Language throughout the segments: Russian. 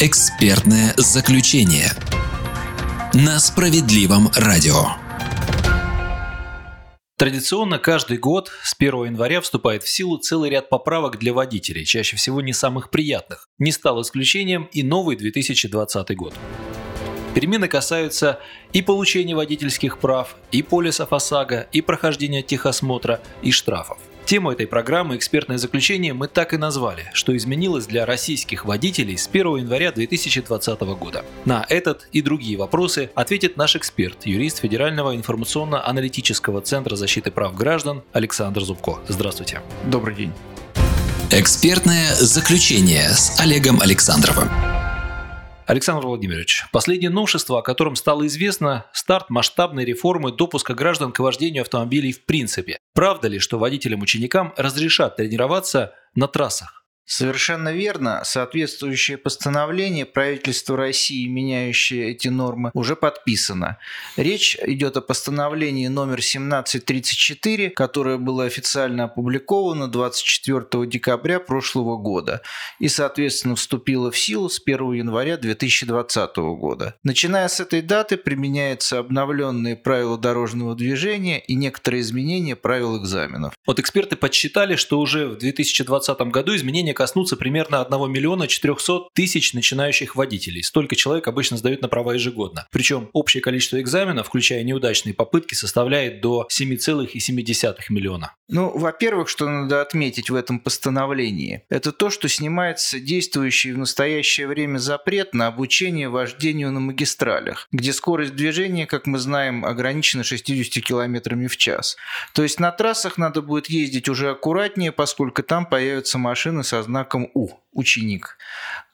Экспертное заключение на справедливом радио. Традиционно каждый год с 1 января вступает в силу целый ряд поправок для водителей, чаще всего не самых приятных. Не стал исключением и новый 2020 год. Перемены касаются и получения водительских прав, и полисов ОСАГО, и прохождения техосмотра, и штрафов. Тему этой программы «Экспертное заключение» мы так и назвали, что изменилось для российских водителей с 1 января 2020 года. На этот и другие вопросы ответит наш эксперт, юрист Федерального информационно-аналитического центра защиты прав граждан Александр Зубко. Здравствуйте. Добрый день. Экспертное заключение с Олегом Александровым. Александр Владимирович, последнее новшество, о котором стало известно – старт масштабной реформы допуска граждан к вождению автомобилей в принципе. Правда ли, что водителям-ученикам разрешат тренироваться на трассах? Совершенно верно. Соответствующее постановление правительства России, меняющее эти нормы, уже подписано. Речь идет о постановлении номер 1734, которое было официально опубликовано 24 декабря прошлого года и, соответственно, вступило в силу с 1 января 2020 года. Начиная с этой даты применяются обновленные правила дорожного движения и некоторые изменения правил экзаменов. Вот эксперты подсчитали, что уже в 2020 году изменения коснуться примерно 1 миллиона 400 тысяч начинающих водителей. Столько человек обычно сдают на права ежегодно. Причем общее количество экзаменов, включая неудачные попытки, составляет до 7,7 миллиона. Ну, во-первых, что надо отметить в этом постановлении, это то, что снимается действующий в настоящее время запрет на обучение вождению на магистралях, где скорость движения, как мы знаем, ограничена 60 км в час. То есть на трассах надо будет ездить уже аккуратнее, поскольку там появятся машины со знаком У ученик.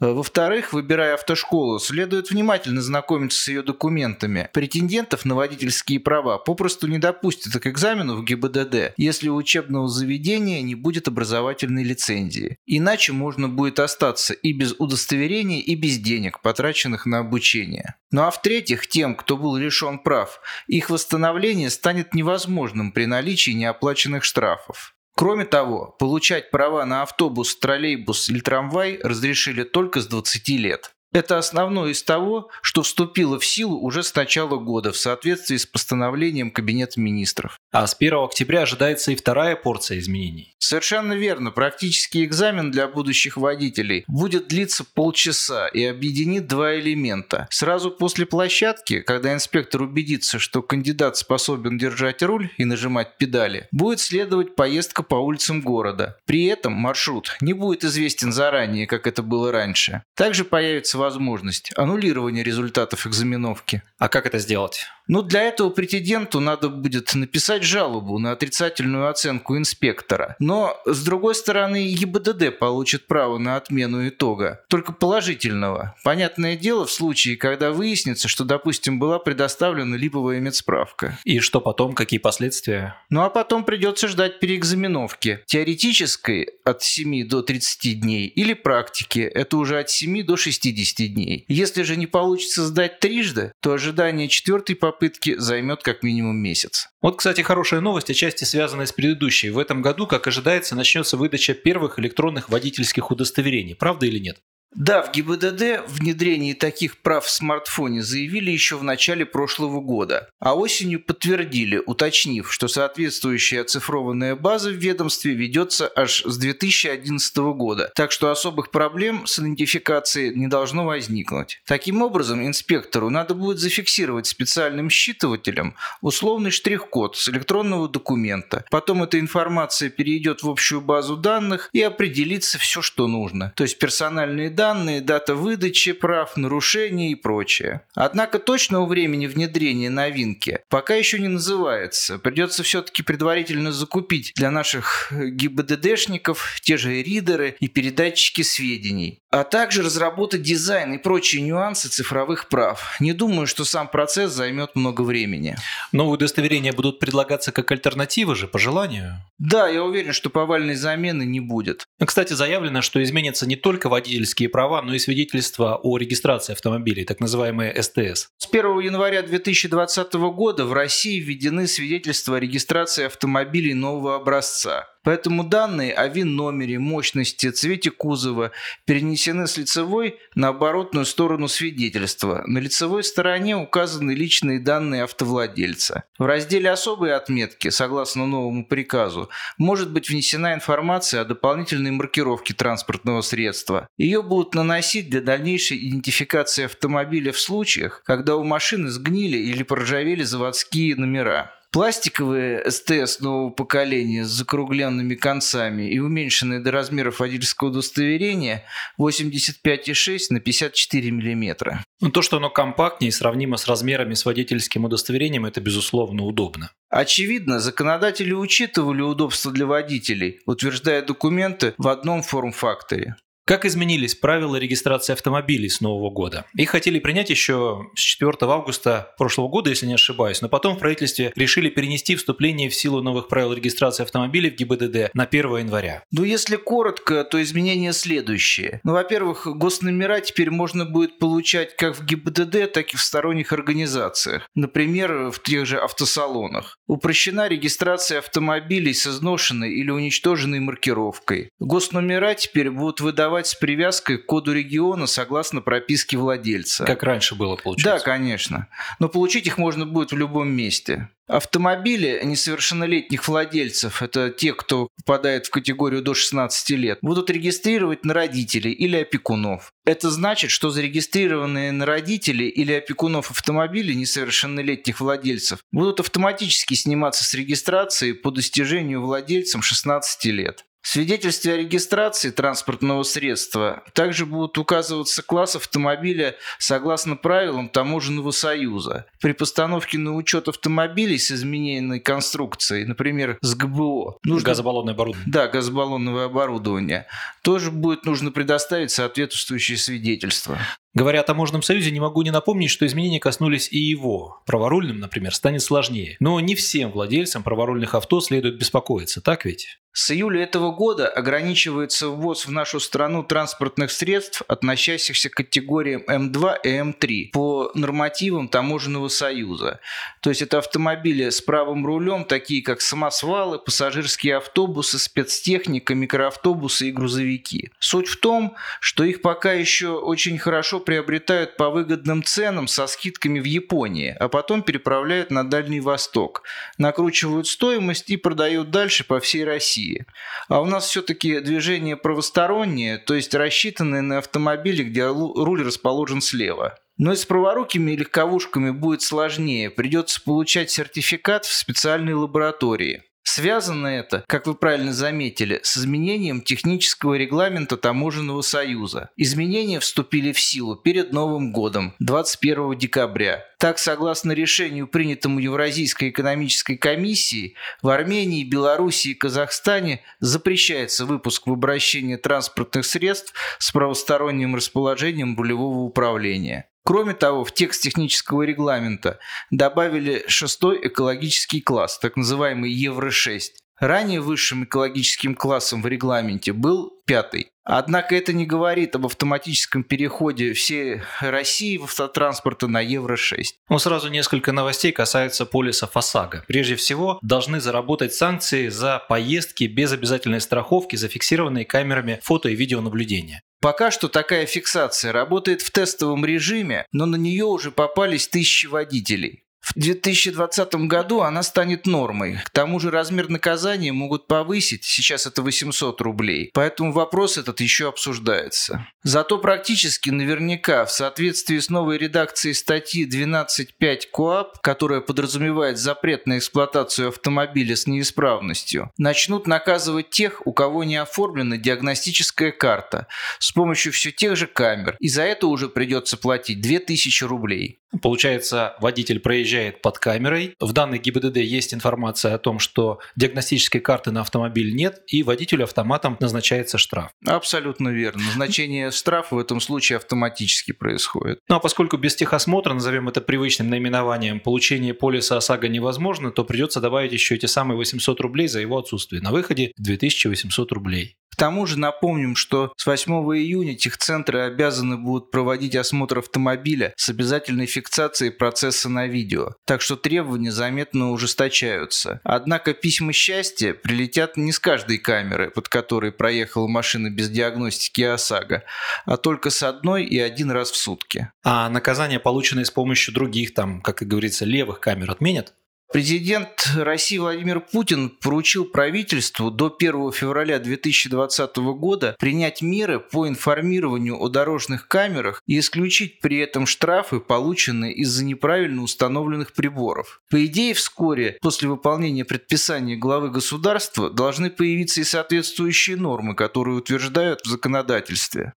Э, во-вторых, выбирая автошколу, следует внимательно знакомиться с ее документами. Претендентов на водительские права попросту не допустят к экзамену в ГИБДД, если у учебного заведения не будет образовательной лицензии. Иначе можно будет остаться и без удостоверения, и без денег, потраченных на обучение. Ну а в-третьих, тем, кто был лишен прав, их восстановление станет невозможным при наличии неоплаченных штрафов. Кроме того, получать права на автобус, троллейбус или трамвай разрешили только с 20 лет. Это основное из того, что вступило в силу уже с начала года в соответствии с постановлением Кабинета министров. А с 1 октября ожидается и вторая порция изменений. Совершенно верно. Практический экзамен для будущих водителей будет длиться полчаса и объединит два элемента. Сразу после площадки, когда инспектор убедится, что кандидат способен держать руль и нажимать педали, будет следовать поездка по улицам города. При этом маршрут не будет известен заранее, как это было раньше. Также появится возможность аннулирования результатов экзаменовки. А как это сделать? Ну, для этого претенденту надо будет написать жалобу на отрицательную оценку инспектора. Но, с другой стороны, ЕБДД получит право на отмену итога, только положительного. Понятное дело, в случае, когда выяснится, что, допустим, была предоставлена липовая медсправка. И что потом, какие последствия? Ну, а потом придется ждать переэкзаменовки. Теоретической от 7 до 30 дней или практики это уже от 7 до 60 дней. Если же не получится сдать трижды, то ожидание четвертой попытки попытки займет как минимум месяц. Вот, кстати, хорошая новость, отчасти связанная с предыдущей. В этом году, как ожидается, начнется выдача первых электронных водительских удостоверений. Правда или нет? Да, в ГИБДД внедрение таких прав в смартфоне заявили еще в начале прошлого года, а осенью подтвердили, уточнив, что соответствующая оцифрованная база в ведомстве ведется аж с 2011 года, так что особых проблем с идентификацией не должно возникнуть. Таким образом, инспектору надо будет зафиксировать специальным считывателем условный штрих-код с электронного документа. Потом эта информация перейдет в общую базу данных и определится все, что нужно. То есть персональные данные данные, дата выдачи прав, нарушения и прочее. Однако точного времени внедрения новинки пока еще не называется. Придется все-таки предварительно закупить для наших ГИБДДшников те же ридеры и передатчики сведений а также разработать дизайн и прочие нюансы цифровых прав. Не думаю, что сам процесс займет много времени. Новые удостоверения будут предлагаться как альтернатива же, по желанию? Да, я уверен, что повальной замены не будет. Кстати, заявлено, что изменятся не только водительские права, но и свидетельства о регистрации автомобилей, так называемые СТС. С 1 января 2020 года в России введены свидетельства о регистрации автомобилей нового образца. Поэтому данные о ВИН-номере, мощности, цвете кузова перенесены с лицевой на оборотную сторону свидетельства. На лицевой стороне указаны личные данные автовладельца. В разделе «Особые отметки», согласно новому приказу, может быть внесена информация о дополнительной маркировке транспортного средства. Ее будут наносить для дальнейшей идентификации автомобиля в случаях, когда у машины сгнили или проржавели заводские номера. Пластиковые СТС нового поколения с закругленными концами и уменьшенные до размеров водительского удостоверения 85,6 на 54 мм. Ну, то, что оно компактнее и сравнимо с размерами с водительским удостоверением, это, безусловно, удобно. Очевидно, законодатели учитывали удобство для водителей, утверждая документы в одном форм-факторе. Как изменились правила регистрации автомобилей с Нового года? Их хотели принять еще с 4 августа прошлого года, если не ошибаюсь, но потом в правительстве решили перенести вступление в силу новых правил регистрации автомобилей в ГИБДД на 1 января. Ну, если коротко, то изменения следующие. Ну, во-первых, госномера теперь можно будет получать как в ГИБДД, так и в сторонних организациях. Например, в тех же автосалонах. Упрощена регистрация автомобилей с изношенной или уничтоженной маркировкой. Госномера теперь будут выдавать выдавать с привязкой к коду региона согласно прописке владельца. Как раньше было, получается. Да, конечно. Но получить их можно будет в любом месте. Автомобили несовершеннолетних владельцев, это те, кто попадает в категорию до 16 лет, будут регистрировать на родителей или опекунов. Это значит, что зарегистрированные на родителей или опекунов автомобили несовершеннолетних владельцев будут автоматически сниматься с регистрации по достижению владельцам 16 лет. В свидетельстве о регистрации транспортного средства также будут указываться класс автомобиля согласно правилам Таможенного союза. При постановке на учет автомобилей с измененной конструкцией, например, с ГБО, нужно... газобаллонное оборудование. Да, газобаллонное оборудование. Тоже будет нужно предоставить соответствующее свидетельство. Говоря о таможенном союзе, не могу не напомнить, что изменения коснулись и его. Праворульным, например, станет сложнее. Но не всем владельцам праворульных авто следует беспокоиться, так ведь? С июля этого года ограничивается ввоз в нашу страну транспортных средств, относящихся к категориям М2 и М3 по нормативам Таможенного союза. То есть это автомобили с правым рулем, такие как самосвалы, пассажирские автобусы, спецтехника, микроавтобусы и грузовики. Суть в том, что их пока еще очень хорошо приобретают по выгодным ценам со скидками в Японии, а потом переправляют на Дальний Восток, накручивают стоимость и продают дальше по всей России. А у нас все-таки движение правостороннее, то есть рассчитанное на автомобили, где руль расположен слева. Но и с праворукими и легковушками будет сложнее. Придется получать сертификат в специальной лаборатории. Связано это, как вы правильно заметили, с изменением технического регламента Таможенного союза. Изменения вступили в силу перед Новым годом, 21 декабря. Так, согласно решению, принятому Евразийской экономической комиссией, в Армении, Белоруссии и Казахстане запрещается выпуск в обращение транспортных средств с правосторонним расположением рулевого управления. Кроме того, в текст технического регламента добавили шестой экологический класс, так называемый Евро-6. Ранее высшим экологическим классом в регламенте был пятый. Однако это не говорит об автоматическом переходе всей России в автотранспорта на Евро-6. Ну, сразу несколько новостей касаются полиса ФОСАГО. Прежде всего, должны заработать санкции за поездки без обязательной страховки, зафиксированные камерами фото- и видеонаблюдения. Пока что такая фиксация работает в тестовом режиме, но на нее уже попались тысячи водителей. В 2020 году она станет нормой. К тому же размер наказания могут повысить, сейчас это 800 рублей. Поэтому вопрос этот еще обсуждается. Зато практически наверняка в соответствии с новой редакцией статьи 12.5 КОАП, которая подразумевает запрет на эксплуатацию автомобиля с неисправностью, начнут наказывать тех, у кого не оформлена диагностическая карта с помощью все тех же камер. И за это уже придется платить 2000 рублей. Получается, водитель проезжает под камерой. В данной ГИБДД есть информация о том, что диагностической карты на автомобиль нет, и водителю автоматом назначается штраф. Абсолютно верно. Назначение штрафа в этом случае автоматически происходит. Ну а поскольку без техосмотра, назовем это привычным наименованием, получение полиса ОСАГО невозможно, то придется добавить еще эти самые 800 рублей за его отсутствие. На выходе 2800 рублей. К тому же напомним, что с 8 июня техцентры обязаны будут проводить осмотр автомобиля с обязательной фиксацией фиксации процесса на видео, так что требования заметно ужесточаются. Однако письма счастья прилетят не с каждой камеры, под которой проехала машина без диагностики ОСАГО, а только с одной и один раз в сутки. А наказания, полученные с помощью других, там, как и говорится, левых камер, отменят? Президент России Владимир Путин поручил правительству до 1 февраля 2020 года принять меры по информированию о дорожных камерах и исключить при этом штрафы, полученные из-за неправильно установленных приборов. По идее, вскоре после выполнения предписания главы государства должны появиться и соответствующие нормы, которые утверждают в законодательстве.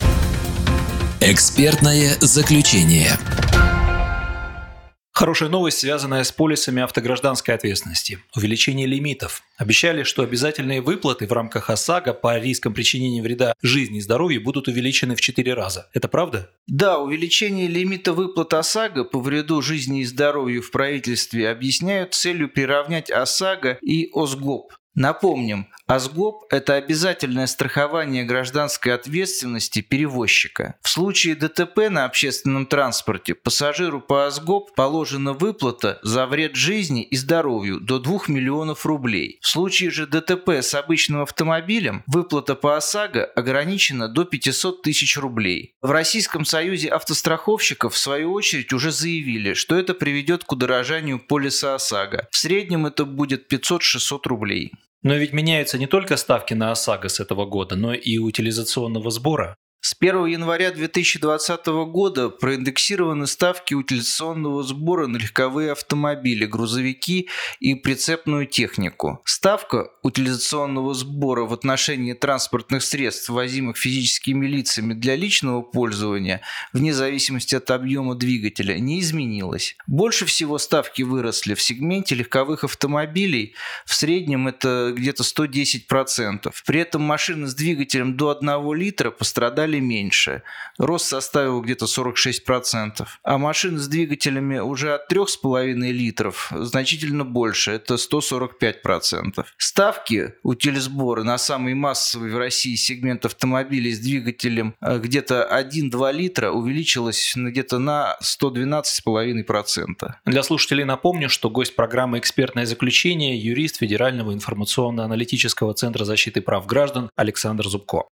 Экспертное заключение. Хорошая новость, связанная с полисами автогражданской ответственности. Увеличение лимитов. Обещали, что обязательные выплаты в рамках ОСАГО по рискам причинения вреда жизни и здоровью будут увеличены в 4 раза. Это правда? Да, увеличение лимита выплат ОСАГО по вреду жизни и здоровью в правительстве объясняют целью приравнять ОСАГО и ОСГОП. Напомним, АСГОП – это обязательное страхование гражданской ответственности перевозчика. В случае ДТП на общественном транспорте пассажиру по АСГОП положена выплата за вред жизни и здоровью до 2 миллионов рублей. В случае же ДТП с обычным автомобилем выплата по ОСАГО ограничена до 500 тысяч рублей. В Российском союзе автостраховщиков в свою очередь уже заявили, что это приведет к удорожанию полиса ОСАГО. В среднем это будет 500-600 рублей. Но ведь меняются не только ставки на ОСАГО с этого года, но и утилизационного сбора. С 1 января 2020 года проиндексированы ставки утилизационного сбора на легковые автомобили, грузовики и прицепную технику. Ставка утилизационного сбора в отношении транспортных средств, возимых физическими лицами для личного пользования, вне зависимости от объема двигателя, не изменилась. Больше всего ставки выросли в сегменте легковых автомобилей, в среднем это где-то 110%. При этом машины с двигателем до 1 литра пострадали стали меньше. Рост составил где-то 46%. А машины с двигателями уже от 3,5 литров значительно больше, это 145%. Ставки утилизбора на самый массовый в России сегмент автомобилей с двигателем э, где-то 1-2 литра увеличилась где-то на 112,5%. Для слушателей напомню, что гость программы «Экспертное заключение» юрист Федерального информационно-аналитического центра защиты прав граждан Александр Зубко.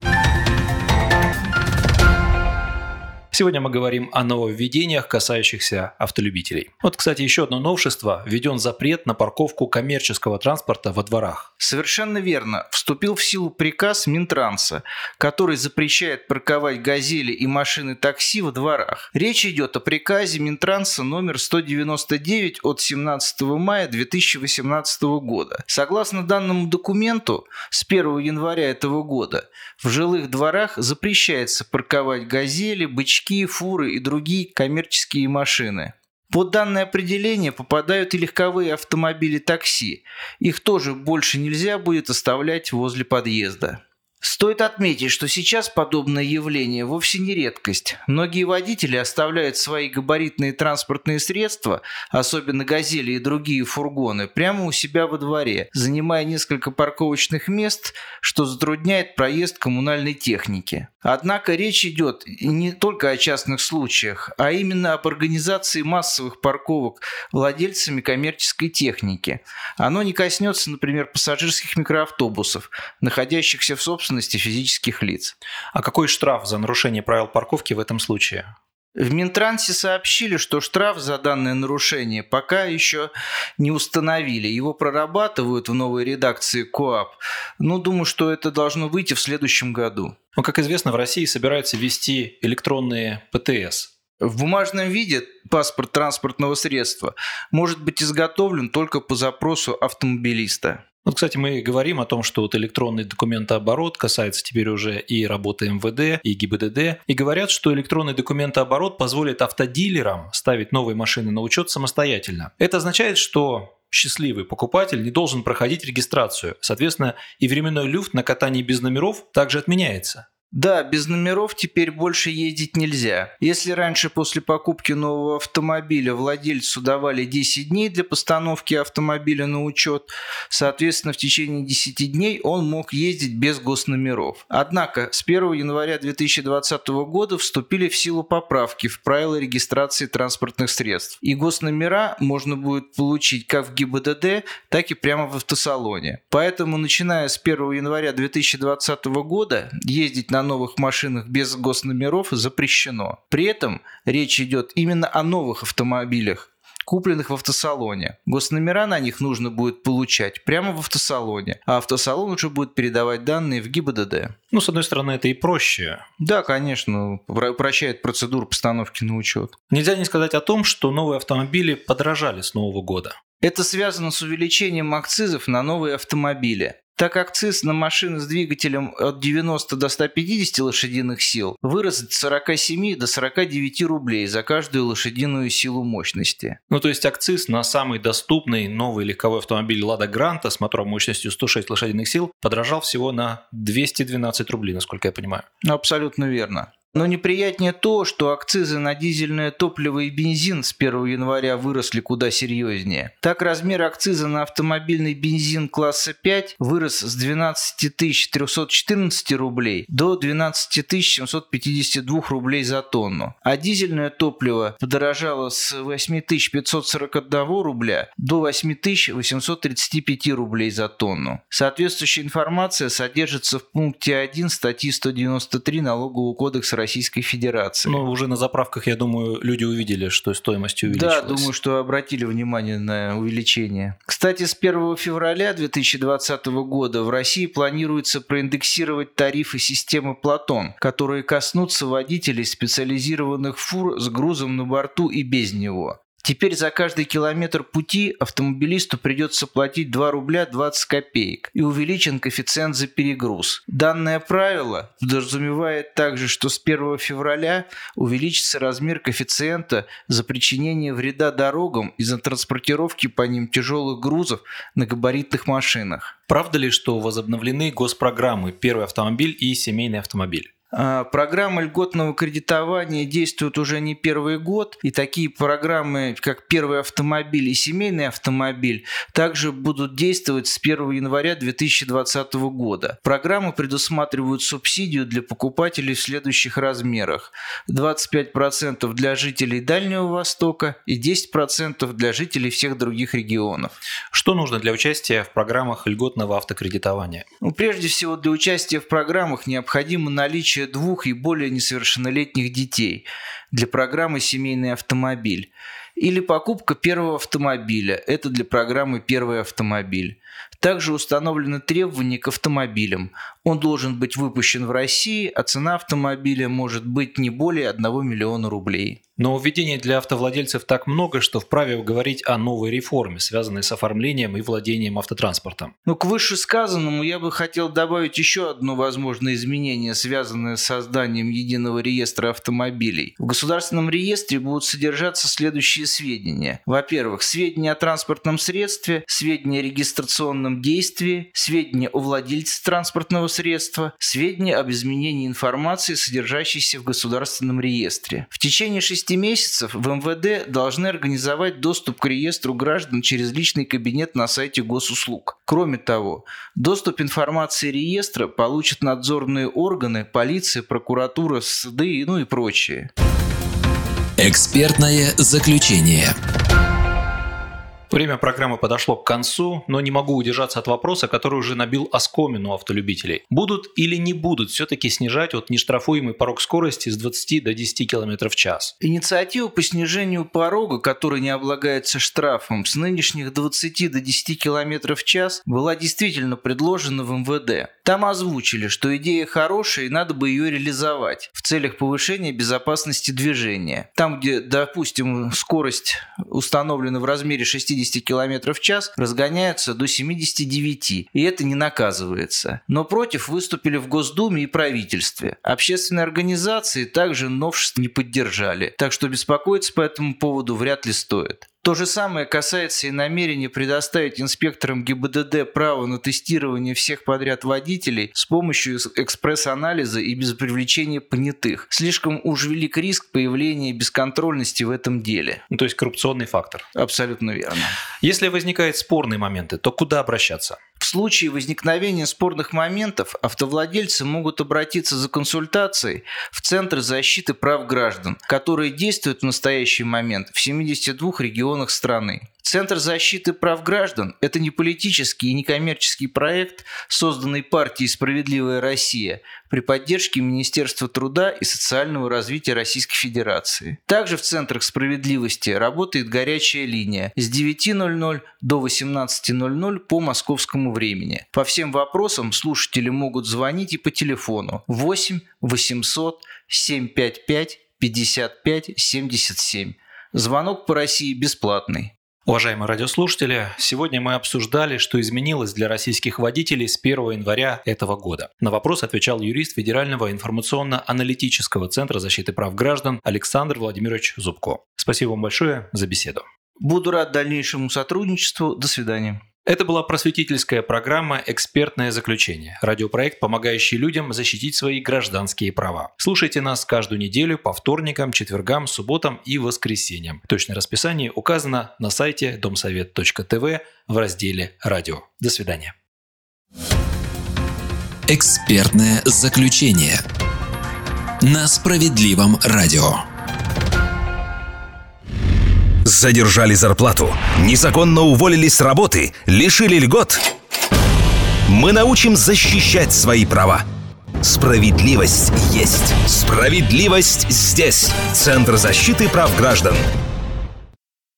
Сегодня мы говорим о нововведениях, касающихся автолюбителей. Вот, кстати, еще одно новшество. Введен запрет на парковку коммерческого транспорта во дворах. Совершенно верно. Вступил в силу приказ Минтранса, который запрещает парковать газели и машины такси в дворах. Речь идет о приказе Минтранса номер 199 от 17 мая 2018 года. Согласно данному документу, с 1 января этого года в жилых дворах запрещается парковать газели, бычки, легковики, фуры и другие коммерческие машины. Под данное определение попадают и легковые автомобили такси. Их тоже больше нельзя будет оставлять возле подъезда. Стоит отметить, что сейчас подобное явление вовсе не редкость. Многие водители оставляют свои габаритные транспортные средства, особенно «Газели» и другие фургоны, прямо у себя во дворе, занимая несколько парковочных мест, что затрудняет проезд коммунальной техники. Однако речь идет не только о частных случаях, а именно об организации массовых парковок владельцами коммерческой техники. Оно не коснется, например, пассажирских микроавтобусов, находящихся в собственности физических лиц. А какой штраф за нарушение правил парковки в этом случае? В Минтрансе сообщили, что штраф за данное нарушение пока еще не установили. Его прорабатывают в новой редакции КОАП. Но думаю, что это должно выйти в следующем году. Ну, как известно, в России собираются ввести электронные ПТС. В бумажном виде паспорт транспортного средства может быть изготовлен только по запросу автомобилиста. Вот, кстати, мы говорим о том, что вот электронный документооборот касается теперь уже и работы МВД, и ГИБДД. И говорят, что электронный документооборот позволит автодилерам ставить новые машины на учет самостоятельно. Это означает, что счастливый покупатель не должен проходить регистрацию. Соответственно, и временной люфт на катании без номеров также отменяется. Да, без номеров теперь больше ездить нельзя. Если раньше после покупки нового автомобиля владельцу давали 10 дней для постановки автомобиля на учет, соответственно, в течение 10 дней он мог ездить без госномеров. Однако с 1 января 2020 года вступили в силу поправки в правила регистрации транспортных средств. И госномера можно будет получить как в ГИБДД, так и прямо в автосалоне. Поэтому, начиная с 1 января 2020 года, ездить на на новых машинах без госномеров запрещено. При этом речь идет именно о новых автомобилях, купленных в автосалоне. Госномера на них нужно будет получать прямо в автосалоне, а автосалон уже будет передавать данные в ГИБДД. Ну, с одной стороны, это и проще. Да, конечно, упрощает процедуру постановки на учет. Нельзя не сказать о том, что новые автомобили подорожали с Нового года. Это связано с увеличением акцизов на новые автомобили. Так акциз на машины с двигателем от 90 до 150 лошадиных сил вырос с 47 до 49 рублей за каждую лошадиную силу мощности. Ну, то есть акциз на самый доступный новый легковой автомобиль «Лада Гранта» с мотором мощностью 106 лошадиных сил подорожал всего на 212 рублей, насколько я понимаю. Абсолютно верно. Но неприятнее то, что акцизы на дизельное топливо и бензин с 1 января выросли куда серьезнее. Так размер акциза на автомобильный бензин класса 5 вырос с 12 314 рублей до 12 752 рублей за тонну, а дизельное топливо подорожало с 8 541 рубля до 8 835 рублей за тонну. Соответствующая информация содержится в пункте 1 статьи 193 Налогового кодекса Российской Федерации. Но уже на заправках, я думаю, люди увидели, что стоимость увеличилась. Да, думаю, что обратили внимание на увеличение. Кстати, с 1 февраля 2020 года в России планируется проиндексировать тарифы системы Платон, которые коснутся водителей специализированных фур с грузом на борту и без него. Теперь за каждый километр пути автомобилисту придется платить 2 рубля 20 копеек и увеличен коэффициент за перегруз. Данное правило подразумевает также, что с 1 февраля увеличится размер коэффициента за причинение вреда дорогам из-за транспортировки по ним тяжелых грузов на габаритных машинах. Правда ли, что возобновлены госпрограммы «Первый автомобиль» и «Семейный автомобиль»? А, программа льготного кредитования действует уже не первый год, и такие программы, как первый автомобиль и семейный автомобиль, также будут действовать с 1 января 2020 года. Программы предусматривают субсидию для покупателей в следующих размерах. 25% для жителей Дальнего Востока и 10% для жителей всех других регионов. Что нужно для участия в программах льготного автокредитования? Ну, прежде всего, для участия в программах необходимо наличие наличие двух и более несовершеннолетних детей для программы «Семейный автомобиль» или покупка первого автомобиля – это для программы «Первый автомобиль». Также установлены требования к автомобилям. Он должен быть выпущен в России, а цена автомобиля может быть не более 1 миллиона рублей. Но введений для автовладельцев так много, что вправе говорить о новой реформе, связанной с оформлением и владением автотранспортом. Ну, к вышесказанному я бы хотел добавить еще одно возможное изменение, связанное с созданием единого реестра автомобилей. В государственном реестре будут содержаться следующие сведения. Во-первых, сведения о транспортном средстве, сведения о регистрационном действии, сведения о владельце транспортного средства, сведения об изменении информации, содержащейся в государственном реестре. В течение шести 6 месяцев в МВД должны организовать доступ к реестру граждан через личный кабинет на сайте госуслуг. Кроме того, доступ информации реестра получат надзорные органы, полиция, прокуратура, суды, ну и прочее. Экспертное заключение. Время программы подошло к концу, но не могу удержаться от вопроса, который уже набил оскомину автолюбителей. Будут или не будут все-таки снижать от нештрафуемый порог скорости с 20 до 10 км в час? Инициатива по снижению порога, который не облагается штрафом, с нынешних 20 до 10 км в час была действительно предложена в МВД. Там озвучили, что идея хорошая и надо бы ее реализовать в целях повышения безопасности движения. Там, где, допустим, скорость установлена в размере 60 60 км в час разгоняются до 79, и это не наказывается. Но против выступили в Госдуме и правительстве. Общественные организации также новшеств не поддержали, так что беспокоиться по этому поводу вряд ли стоит. То же самое касается и намерения предоставить инспекторам ГИБДД право на тестирование всех подряд водителей с помощью экспресс-анализа и без привлечения понятых. Слишком уж велик риск появления бесконтрольности в этом деле. Ну, то есть коррупционный фактор. Абсолютно верно. Если возникают спорные моменты, то куда обращаться? Случае возникновения спорных моментов автовладельцы могут обратиться за консультацией в Центр защиты прав граждан, который действует в настоящий момент в 72 регионах страны. Центр защиты прав граждан – это не политический и не коммерческий проект, созданный партией «Справедливая Россия» при поддержке Министерства труда и социального развития Российской Федерации. Также в Центрах справедливости работает горячая линия с 9.00 до 18.00 по московскому времени. По всем вопросам слушатели могут звонить и по телефону 8 800 755 55 77. Звонок по России бесплатный. Уважаемые радиослушатели, сегодня мы обсуждали, что изменилось для российских водителей с 1 января этого года. На вопрос отвечал юрист Федерального информационно-аналитического центра защиты прав граждан Александр Владимирович Зубко. Спасибо вам большое за беседу. Буду рад дальнейшему сотрудничеству. До свидания. Это была просветительская программа «Экспертное заключение» – радиопроект, помогающий людям защитить свои гражданские права. Слушайте нас каждую неделю по вторникам, четвергам, субботам и воскресеньям. Точное расписание указано на сайте домсовет.тв в разделе «Радио». До свидания. «Экспертное заключение» на Справедливом радио. Задержали зарплату, незаконно уволили с работы, лишили льгот. Мы научим защищать свои права. Справедливость есть. Справедливость здесь. Центр защиты прав граждан.